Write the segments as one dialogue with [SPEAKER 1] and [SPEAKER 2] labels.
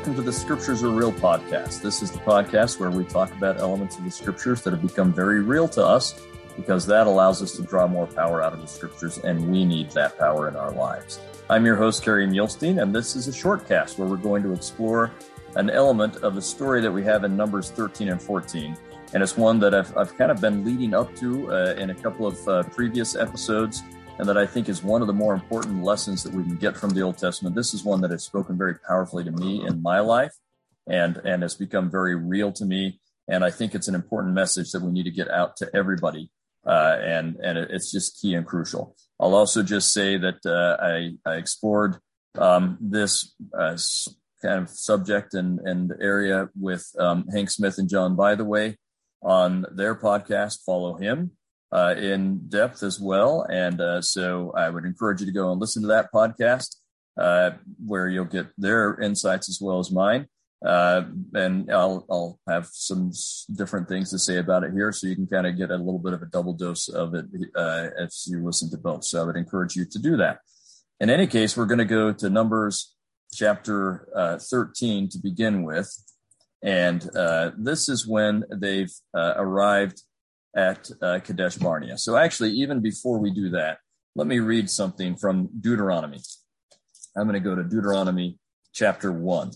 [SPEAKER 1] welcome to the Scriptures Are Real podcast. This is the podcast where we talk about elements of the Scriptures that have become very real to us because that allows us to draw more power out of the Scriptures, and we need that power in our lives. I'm your host, Kerry Muhlestein, and this is a short cast where we're going to explore an element of a story that we have in Numbers 13 and 14. And it's one that I've, I've kind of been leading up to uh, in a couple of uh, previous episodes and that I think is one of the more important lessons that we can get from the Old Testament. This is one that has spoken very powerfully to me in my life and, and has become very real to me. And I think it's an important message that we need to get out to everybody. Uh, and and it's just key and crucial. I'll also just say that uh, I, I explored um, this uh, kind of subject and, and area with um, Hank Smith and John Bytheway, on their podcast. Follow him uh, in depth as well. And uh, so I would encourage you to go and listen to that podcast uh, where you'll get their insights as well as mine. Uh, and I'll, I'll have some different things to say about it here. So you can kind of get a little bit of a double dose of it if uh, you listen to both. So I would encourage you to do that. In any case, we're going to go to Numbers chapter uh, 13 to begin with. And this is when they've arrived at uh, Kadesh Barnea. So, actually, even before we do that, let me read something from Deuteronomy. I'm going to go to Deuteronomy chapter 1.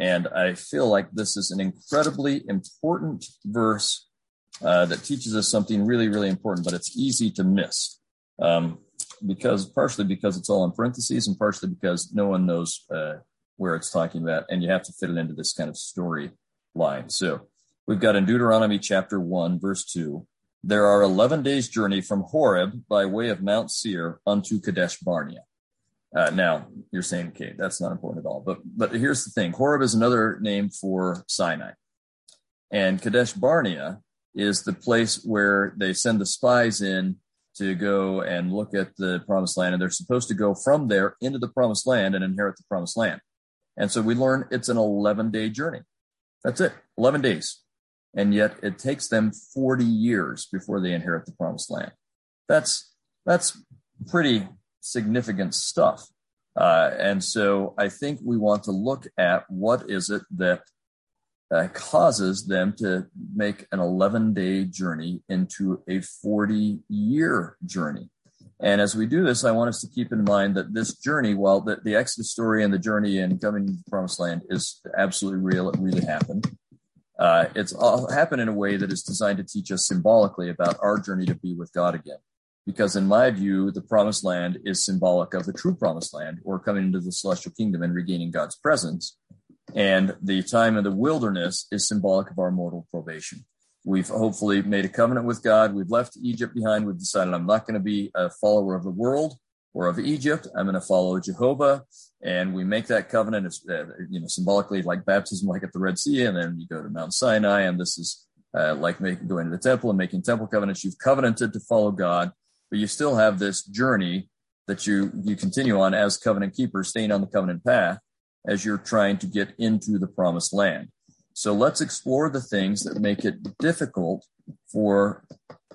[SPEAKER 1] And I feel like this is an incredibly important verse uh, that teaches us something really, really important, but it's easy to miss. Um, because partially because it's all in parentheses and partially because no one knows uh, where it's talking about, and you have to fit it into this kind of story line. So we've got in Deuteronomy chapter 1, verse 2 there are 11 days' journey from Horeb by way of Mount Seir unto Kadesh Barnea. Uh, now, you're saying, okay, that's not important at all. But, but here's the thing Horeb is another name for Sinai. And Kadesh Barnea is the place where they send the spies in to go and look at the promised land. And they're supposed to go from there into the promised land and inherit the promised land. And so we learn it's an 11 day journey. That's it, 11 days and yet it takes them 40 years before they inherit the promised land. That's that's pretty significant stuff. Uh, and so I think we want to look at what is it that uh, causes them to make an 11 day journey into a 40 year journey. And as we do this, I want us to keep in mind that this journey, while the, the Exodus story and the journey and coming to the promised land is absolutely real, it really happened uh, it's all happened in a way that is designed to teach us symbolically about our journey to be with God again. Because in my view, the promised land is symbolic of the true promised land or coming into the celestial kingdom and regaining God's presence. And the time in the wilderness is symbolic of our mortal probation. We've hopefully made a covenant with God. We've left Egypt behind. We've decided I'm not going to be a follower of the world. Or of Egypt. I'm going to follow Jehovah. And we make that covenant, It's uh, you know, symbolically like baptism, like at the Red Sea. And then you go to Mount Sinai. And this is uh, like going to the temple and making temple covenants. You've covenanted to follow God, but you still have this journey that you, you continue on as covenant keepers, staying on the covenant path as you're trying to get into the promised land. So let's explore the things that make it difficult for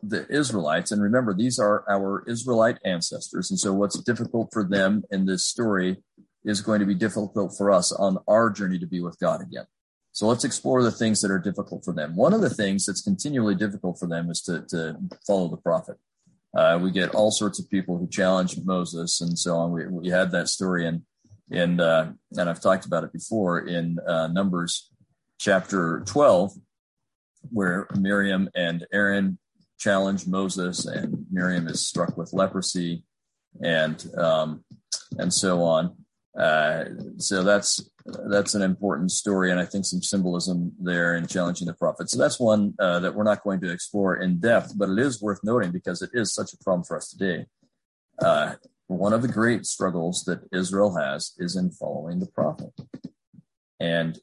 [SPEAKER 1] the Israelites, and remember, these are our Israelite ancestors. And so, what's difficult for them in this story is going to be difficult for us on our journey to be with God again. So, let's explore the things that are difficult for them. One of the things that's continually difficult for them is to, to follow the prophet. Uh, we get all sorts of people who challenge Moses and so on. We, we had that story in, in uh, and I've talked about it before in uh, Numbers chapter 12, where Miriam and Aaron challenge Moses, and Miriam is struck with leprosy, and um, and so on. Uh, so that's that's an important story, and I think some symbolism there in challenging the prophet. So that's one uh, that we're not going to explore in depth, but it is worth noting because it is such a problem for us today. Uh, one of the great struggles that Israel has is in following the prophet, and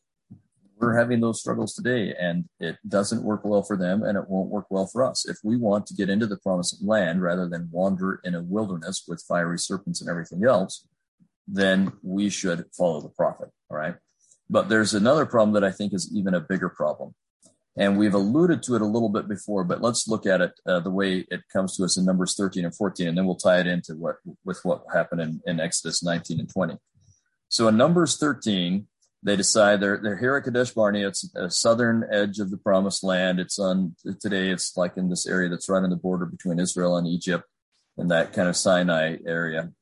[SPEAKER 1] we're having those struggles today, and it doesn't work well for them, and it won't work well for us. If we want to get into the promised land rather than wander in a wilderness with fiery serpents and everything else, then we should follow the prophet. All right. But there's another problem that I think is even a bigger problem. And we've alluded to it a little bit before, but let's look at it uh, the way it comes to us in Numbers 13 and 14, and then we'll tie it into what with what happened in, in Exodus 19 and 20. So in Numbers 13, they decide they're they're here at Kadesh Barnea. It's a southern edge of the Promised Land. It's on today. It's like in this area that's right on the border between Israel and Egypt, and that kind of Sinai area.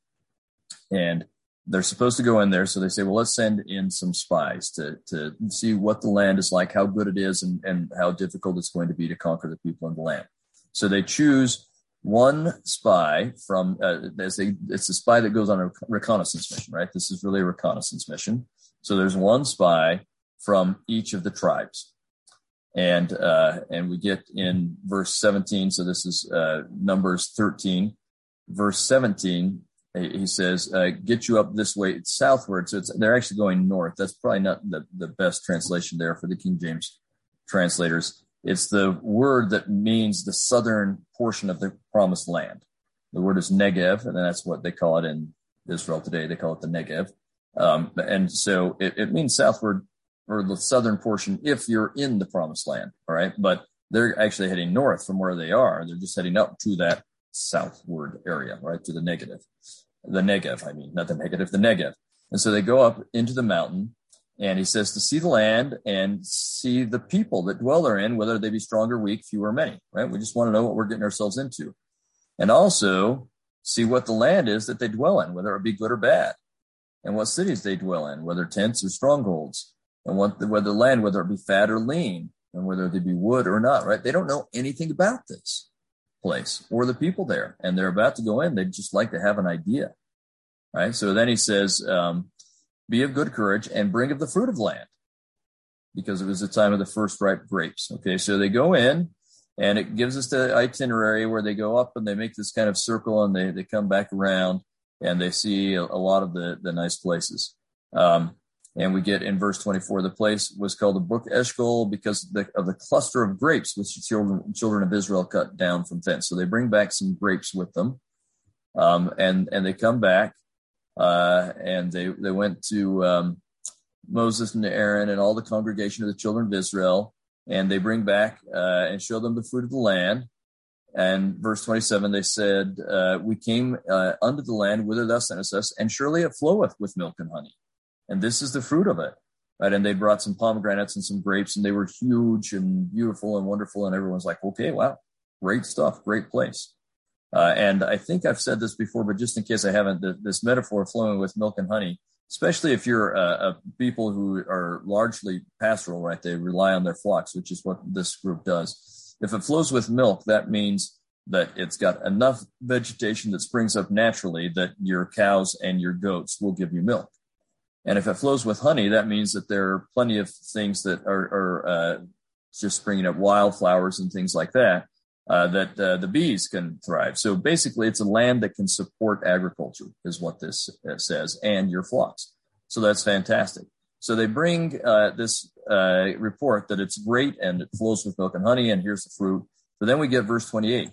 [SPEAKER 1] And they're supposed to go in there, so they say, well, let's send in some spies to to see what the land is like, how good it is, and and how difficult it's going to be to conquer the people in the land. So they choose one spy from uh, as they, it's a spy that goes on a reconnaissance mission, right? This is really a reconnaissance mission so there's one spy from each of the tribes. And, uh, and we get in verse 17. So this is uh, Numbers 13, verse 17. He says, uh, "Get you up this way, southward." So it's, they're actually going north. That's probably not the, the best translation there for the King James translators. It's the word that means the southern portion of the promised land. The word is Negev, and that's what they call it in Israel today. They call it the Negev. Um, and so it, it, means southward or the southern portion if you're in the promised land. All right. But they're actually heading north from where they are. They're just heading up to that southward area, right? To the negative. The negative, I mean, not the negative, the negative. And so they go up into the mountain and he says to see the land and see the people that dwell therein, whether they be strong or weak, few or many, right? We just want to know what we're getting ourselves into. And also see what the land is that they dwell in, whether it be good or bad and what cities they dwell in, whether tents or strongholds, and what the, whether land, whether it be fat or lean, and whether they be wood or not, right? They don't know anything about this place or the people there, and they're about to go in. They'd just like to have an idea, right? So then he says, um, Be of good courage and bring of the fruit of land, because it was the time of the first ripe grapes. Okay, so they go in. And it gives us the itinerary where they go up and they make this kind of circle and they, they come back around and they see a, a lot of the, the nice places. Um, and we get in verse 24, the place was called the Brook Eshcol because of the, of the cluster of grapes which the children, children of Israel cut down from thence. So they bring back some grapes with them. Um, and, and they come back uh, and they, they went to um, Moses and Aaron and all the congregation of the children of Israel. And they bring back uh, and show them the fruit of the land. And verse 27, they said, uh, We came uh, unto the land whither thou sentest us, and surely it floweth with milk and honey. And this is the fruit of it. Right. And they brought some pomegranates and some grapes, and they were huge and beautiful and wonderful. And everyone's like, Okay, wow, great stuff, great place. Uh, and I think I've said this before, but just in case I haven't, the, this metaphor flowing with milk and honey, especially if you're a uh, people who are largely pastoral, right? They rely on their flocks, which is what this group does. If it flows with milk, that means that it's got enough vegetation that springs up naturally that your cows and your goats will give you milk. And if it flows with honey, that means that there are plenty of things that are, are uh, just springing up wildflowers and things like that, uh, that uh, the bees can thrive. So basically, it's a land that can support agriculture, is what this uh, says, and your flocks. So that's fantastic. So they bring uh, this uh, report that it's great and it flows with milk and honey, and here's the fruit. But then we get verse 28.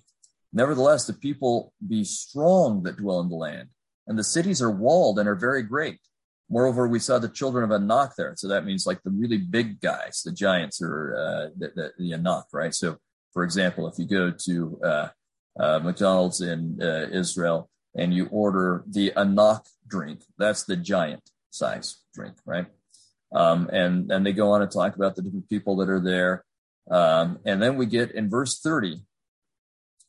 [SPEAKER 1] Nevertheless, the people be strong that dwell in the land, and the cities are walled and are very great. Moreover, we saw the children of Anak there. So that means like the really big guys, the giants are uh, the, the, the Anak, right? So, for example, if you go to uh, uh, McDonald's in uh, Israel and you order the Anak drink, that's the giant size drink, right? Um, and and they go on and talk about the different people that are there. Um, and then we get in verse 30,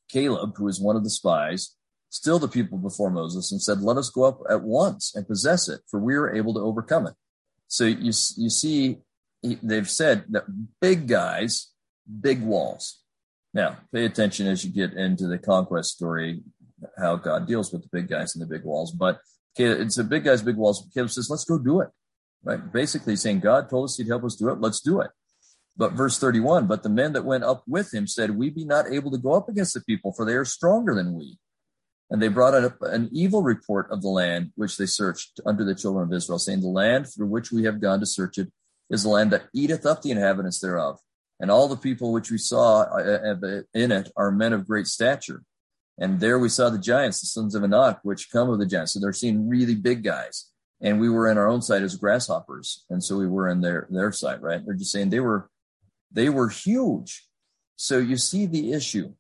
[SPEAKER 1] Caleb, who is one of the spies, still the people before Moses, and said, Let us go up at once and possess it, for we are able to overcome it. So you, you see, they've said that big guys, big walls. Now, pay attention as you get into the conquest story, how God deals with the big guys and the big walls. But it's a big guys, big walls. Caleb says, Let's go do it right? Basically saying, God told us he'd help us do it. Let's do it. But verse 31, but the men that went up with him said, We be not able to go up against the people, for they are stronger than we. And they brought up an evil report of the land which they searched under the children of Israel, saying, The land through which we have gone to search it is the land that eateth up the inhabitants thereof. And all the people which we saw uh, uh, in it are men of great stature. And there we saw the giants, the sons of Anak, which come of the giants. So they're seeing really big guys and we were in our own site as grasshoppers and so we were in their their site right they're just saying they were they were huge so you see the issue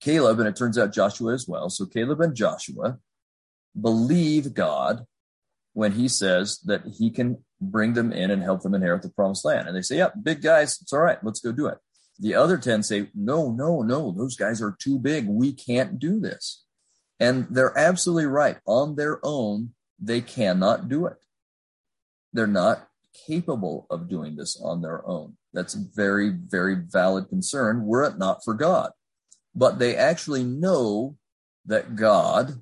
[SPEAKER 1] caleb and it turns out joshua as well so caleb and joshua believe god when he says that he can bring them in and help them inherit the promised land and they say yep yeah, big guys it's all right let's go do it the other 10 say no no no those guys are too big we can't do this and they're absolutely right on their own they cannot do it. They're not capable of doing this on their own. That's a very, very valid concern, were it not for God. But they actually know that God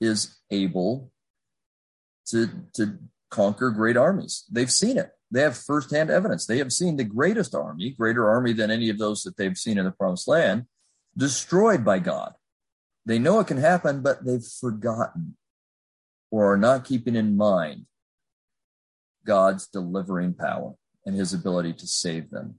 [SPEAKER 1] is able to, to conquer great armies. They've seen it. They have firsthand evidence. They have seen the greatest army, greater army than any of those that they've seen in the promised land, destroyed by God. They know it can happen, but they've forgotten or are not keeping in mind God's delivering power and his ability to save them.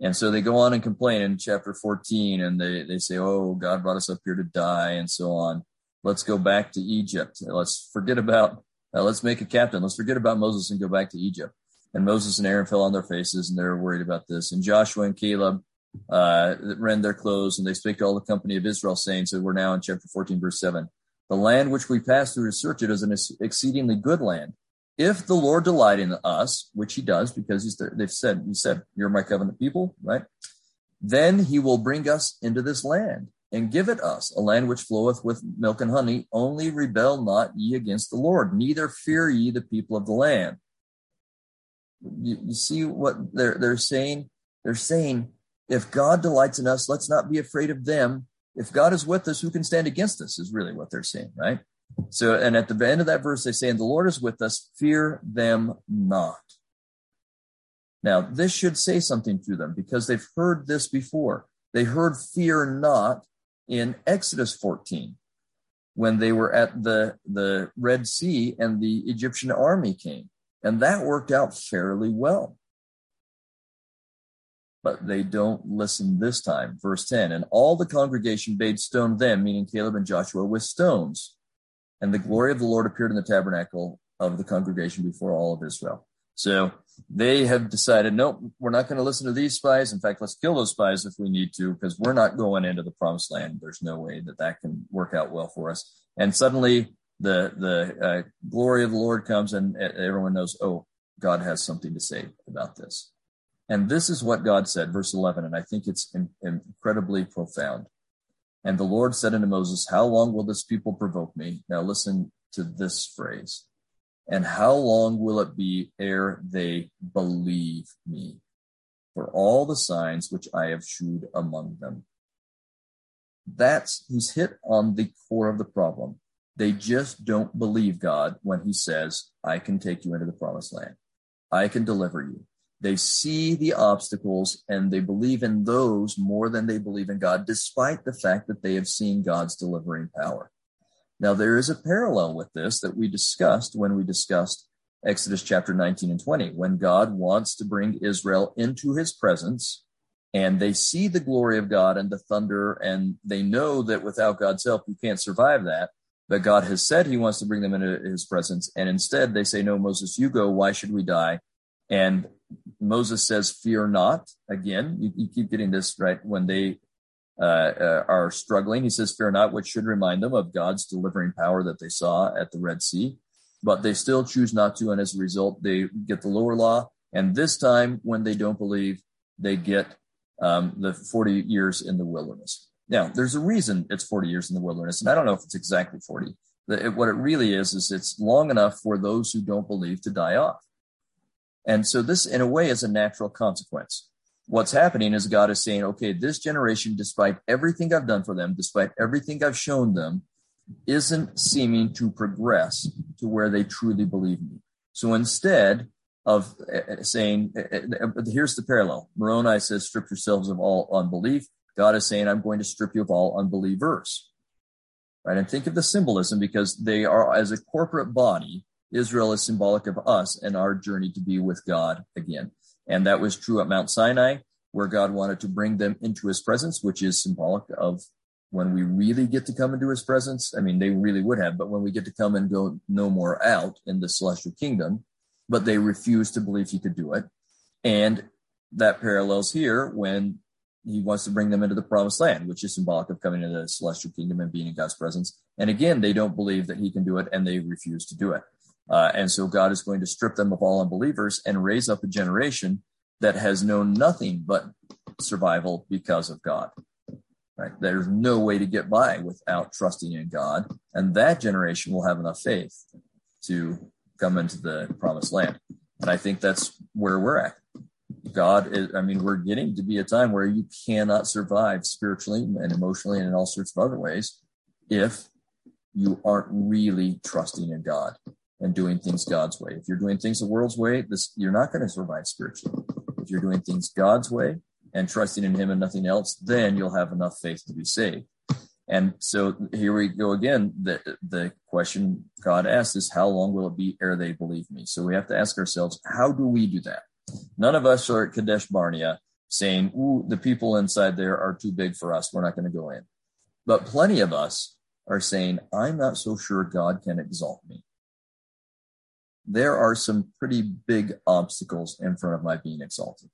[SPEAKER 1] And so they go on and complain in chapter 14 and they, they say, Oh, God brought us up here to die and so on. Let's go back to Egypt. Let's forget about, uh, let's make a captain. Let's forget about Moses and go back to Egypt. And Moses and Aaron fell on their faces and they were worried about this. And Joshua and Caleb uh, rend their clothes and they spake to all the company of Israel, saying, So we're now in chapter 14, verse 7 the land which we pass through to search it is an exceedingly good land. If the Lord delight in us, which he does, because he's they've said, he said, you're my covenant people, right? Then he will bring us into this land and give it us, a land which floweth with milk and honey. Only rebel not ye against the Lord, neither fear ye the people of the land. You, you see what they're, they're saying? They're saying, if God delights in us, let's not be afraid of them if God is with us, who can stand against us is really what they're saying, right? So, and at the end of that verse, they say, and the Lord is with us, fear them not. Now, this should say something to them because they've heard this before. They heard fear not in Exodus 14 when they were at the, the Red Sea and the Egyptian army came. And that worked out fairly well but they don't listen this time. Verse 10 And all the congregation bade stone them, meaning Caleb and Joshua, with stones. And the glory of the Lord appeared in the tabernacle of the congregation before all of Israel. So they have decided, nope, we're not going to listen to these spies. In fact, let's kill those spies if we need to, because we're not going into the promised land. There's no way that that can work out well for us. And suddenly the, the uh, glory of the Lord comes and uh, everyone knows, oh, God has something to say about this. And this is what God said, verse 11, and I think it's in, incredibly profound. And the Lord said unto Moses, How long will this people provoke me? Now listen to this phrase. And how long will it be ere they believe me for all the signs which I have shewed among them? That's, he's hit on the core of the problem. They just don't believe God when he says, I can take you into the promised land. I can deliver you. They see the obstacles and they believe in those more than they believe in God, despite the fact that they have seen God's delivering power. Now, there is a parallel with this that we discussed when we discussed Exodus chapter 19 and 20, when God wants to bring Israel into his presence and they see the glory of God and the thunder, and they know that without God's help, you can't survive that. But God has said he wants to bring them into his presence. And instead, they say, No, Moses, you go. Why should we die? And Moses says, Fear not. Again, you, you keep getting this right when they uh, uh, are struggling. He says, Fear not, which should remind them of God's delivering power that they saw at the Red Sea. But they still choose not to. And as a result, they get the lower law. And this time, when they don't believe, they get um, the 40 years in the wilderness. Now, there's a reason it's 40 years in the wilderness. And I don't know if it's exactly 40. The, it, what it really is, is it's long enough for those who don't believe to die off. And so this, in a way, is a natural consequence. What's happening is God is saying, okay, this generation, despite everything I've done for them, despite everything I've shown them, isn't seeming to progress to where they truly believe me. So instead of eh, eh, saying, eh, here's the parallel Moroni says, strip yourselves of all unbelief. God is saying, I'm going to strip you of all unbelievers. Right. And think of the symbolism because they are, as a corporate body, Israel is symbolic of us and our journey to be with God again. And that was true at Mount Sinai, where God wanted to bring them into his presence, which is symbolic of when we really get to come into his presence. I mean, they really would have, but when we get to come and go no more out in the celestial kingdom, but they refused to believe he could do it. And that parallels here when he wants to bring them into the promised land, which is symbolic of coming into the celestial kingdom and being in God's presence. And again, they don't believe that he can do it and they refuse to do it. Uh, and so God is going to strip them of all unbelievers and raise up a generation that has known nothing but survival because of God. Right? There's no way to get by without trusting in God. And that generation will have enough faith to come into the promised land. And I think that's where we're at. God is, I mean, we're getting to be a time where you cannot survive spiritually and emotionally and in all sorts of other ways if you aren't really trusting in God and doing things God's way. If you're doing things the world's way, this you're not going to survive spiritually. If you're doing things God's way and trusting in Him and nothing else, then you'll have enough faith to be saved. And so here we go again. The the question God asks is, "How long will it be ere they believe me?" So we have to ask ourselves, how do we do that? None of us are at Kadesh Barnea saying, "Ooh, the people inside there are too big for us. We're not going to go in." But plenty of us are saying, "I'm not so sure God can exalt me." there are some pretty big obstacles in front of my being exalted.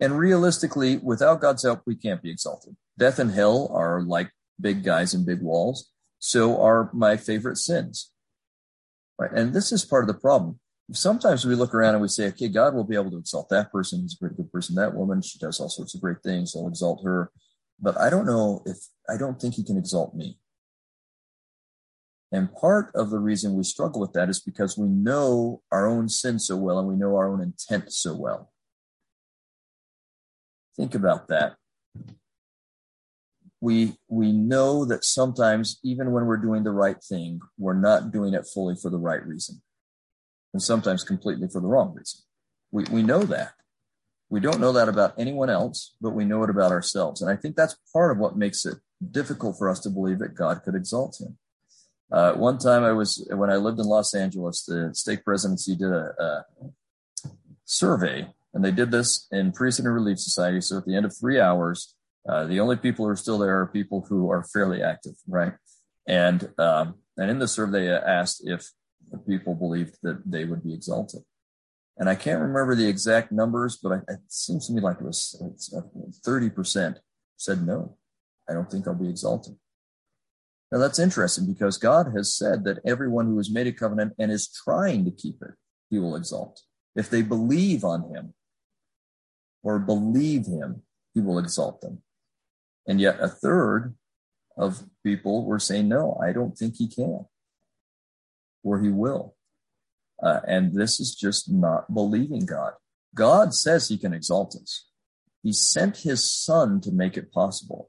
[SPEAKER 1] And realistically, without God's help, we can't be exalted. Death and hell are like big guys and big walls. So are my favorite sins. Right. And this is part of the problem. Sometimes we look around and we say, okay, God will be able to exalt that person. He's a pretty good person. That woman, she does all sorts of great things. I'll exalt her. But I don't know if I don't think he can exalt me. And part of the reason we struggle with that is because we know our own sin so well and we know our own intent so well. Think about that. We, we know that sometimes, even when we're doing the right thing, we're not doing it fully for the right reason, and sometimes completely for the wrong reason. We, we know that. We don't know that about anyone else, but we know it about ourselves. And I think that's part of what makes it difficult for us to believe that God could exalt him. Uh, one time I was, when I lived in Los Angeles, the stake presidency did a, a survey and they did this in Prisoner Relief Society. So at the end of three hours, uh, the only people who are still there are people who are fairly active, right? And um, and in the survey, asked if people believed that they would be exalted. And I can't remember the exact numbers, but I, it seems to me like it was uh, thirty percent said no, I don't think I'll be exalted. Now that's interesting because God has said that everyone who has made a covenant and is trying to keep it, he will exalt. If they believe on him or believe him, he will exalt them. And yet a third of people were saying, no, I don't think he can or he will. Uh, and this is just not believing God. God says he can exalt us. He sent his son to make it possible.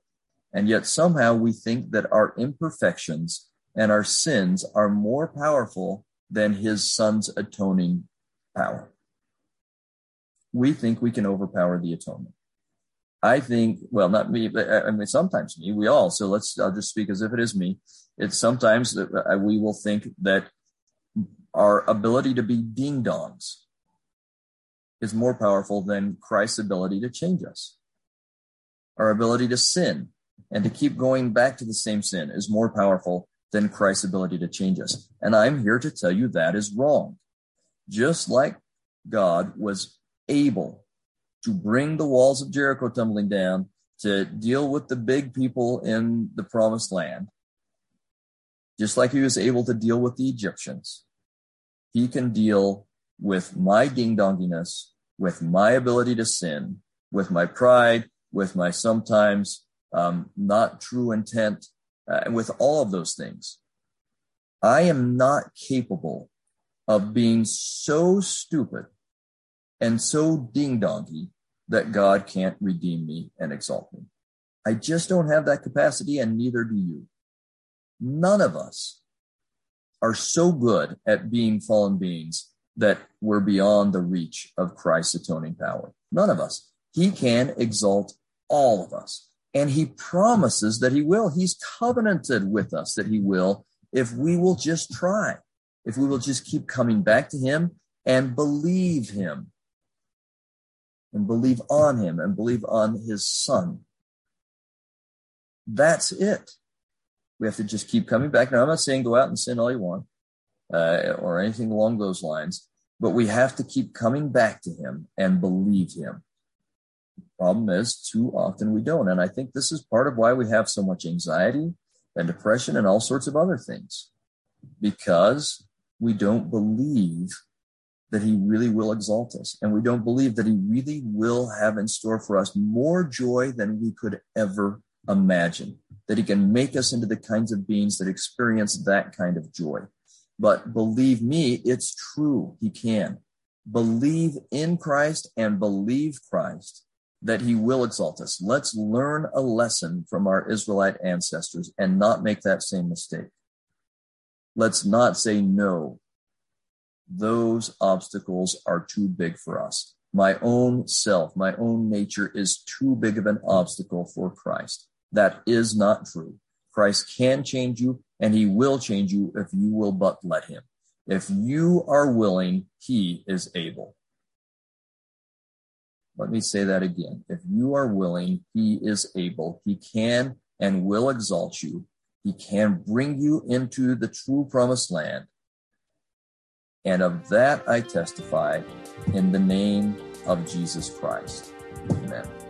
[SPEAKER 1] And yet somehow we think that our imperfections and our sins are more powerful than his son's atoning power. We think we can overpower the atonement. I think, well, not me, but uh, I mean, sometimes me, we all. So let's, I'll just speak as if it is me. It's sometimes that uh, we will think that our ability to be ding dongs is more powerful than Christ's ability to change us. Our ability to sin and to keep going back to the same sin is more powerful than Christ's ability to change us. And I'm here to tell you that is wrong. Just like God was able to bring the walls of Jericho tumbling down, to deal with the big people in the promised land, just like he was able to deal with the Egyptians, he can deal with my ding donginess, with my ability to sin, with my pride, with my sometimes um, not true intent, uh, with all of those things. I am not capable of being so stupid and so ding dongy that God can't redeem me and exalt me. I just don't have that capacity, and neither do you. None of us are so good at being fallen beings that we're beyond the reach of Christ's atoning power. None of us. He can exalt all of us. And he promises that he will. He's covenanted with us that he will if we will just try, if we will just keep coming back to him and believe him and believe on him and believe on his son. That's it. We have to just keep coming back. Now, I'm not saying go out and sin all you want uh, or anything along those lines, but we have to keep coming back to him and believe him problem is too often we don't. And I think this is part of why we have so much anxiety and depression and all sorts of other things because we don't believe that he really will exalt us. And we don't believe that he really will have in store for us more joy than we could ever imagine, that he can make us into the kinds of beings that experience that kind of joy. But believe me, it's true. He can. Believe in Christ and believe Christ that he will exalt us. Let's learn a lesson from our Israelite ancestors and not make that same mistake. Let's not say, no, those obstacles are too big for us. My own self, my own nature is too big of an obstacle for Christ. That is not true. Christ can change you and he will change you if you will but let him. If you are willing, he is able. Let me say that again. If you are willing, he is able. He can and will exalt you. He can bring you into the true promised land. And of that I testify in the name of Jesus Christ. Amen.